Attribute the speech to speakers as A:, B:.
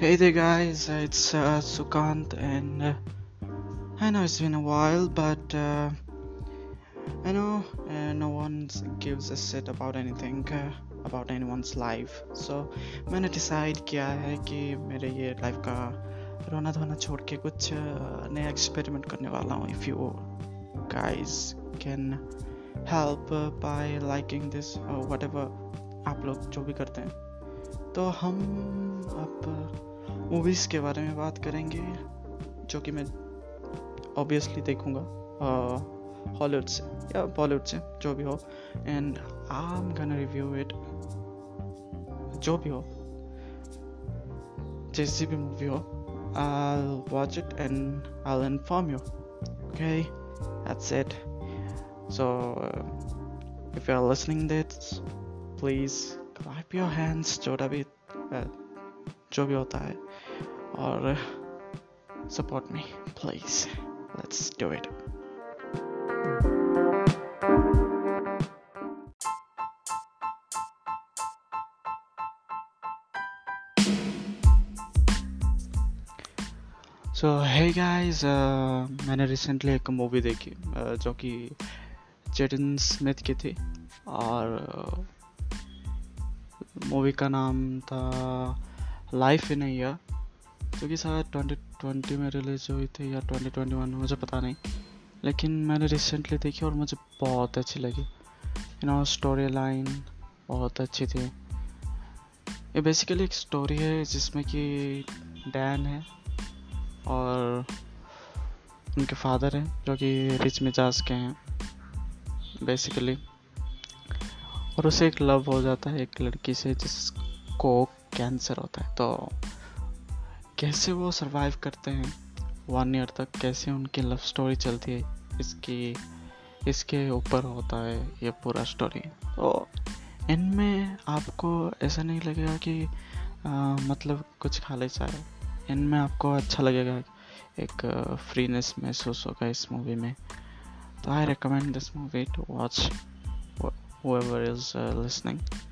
A: Hey there, guys. Uh, it's uh, Sukant, and uh, I know it's been a while, but uh, I know uh, no one gives a shit about anything uh, about anyone's life. So मैंने decide किया है कि मेरे ये life का रोना धोना छोड़ के कुछ uh, नया एक्सपेरिमेंट करने वाला हूँ if you can help uh, by liking this or whatever आप लोग जो भी करते हैं तो हम अब मूवीज़ के बारे में बात करेंगे, जो कि मैं ऑब्वियसली देखूँगा uh, हॉलीवुड से, या बॉलीवुड से, जो भी हो. And I am gonna review it जो भी हो. जैसी भी मूवी हो I watch it and I inform you okay that's it so if you are listening this please clap your hands जो भी uh, जो भी होता है। और support me please. Let's do it. So है गाइस मैंने रिसेंटली एक मूवी देखी uh, जो कि जेडन स्मिथ की थी। और मूवी uh, का नाम था लाइफ इन ईयर जो कि शायद ट्वेंटी ट्वेंटी में रिलीज़ हुई थी या ट्वेंटी ट्वेंटी वन में मुझे पता नहीं। लेकिन मैंने रिसेंटली देखी और मुझे बहुत अच्छी लगी। यू नो स्टोरी लाइन बहुत अच्छी थी। ये बेसिकली एक स्टोरी है जिसमें कि डैन है और उनके फादर हैं, जो कि रिच मिजाज के हैं बेसिकली और उसे एक लव हो जाता है एक लड़की से जिसको कैंसर होता है तो कैसे वो सरवाइव करते हैं? वन ईयर तक कैसे उनकी लव स्टोरी चलती है? इसकी इसके ऊपर होता है ये पूरा स्टोरी तो इनमें आपको ऐसा नहीं लगेगा कि आ, मतलब कुछ खा ले चाहे इनमें आपको अच्छा लगेगा एक फ्रीनेस महसूस होगा इस मूवी में। तो I recommend this movie to watch whoever uh, listening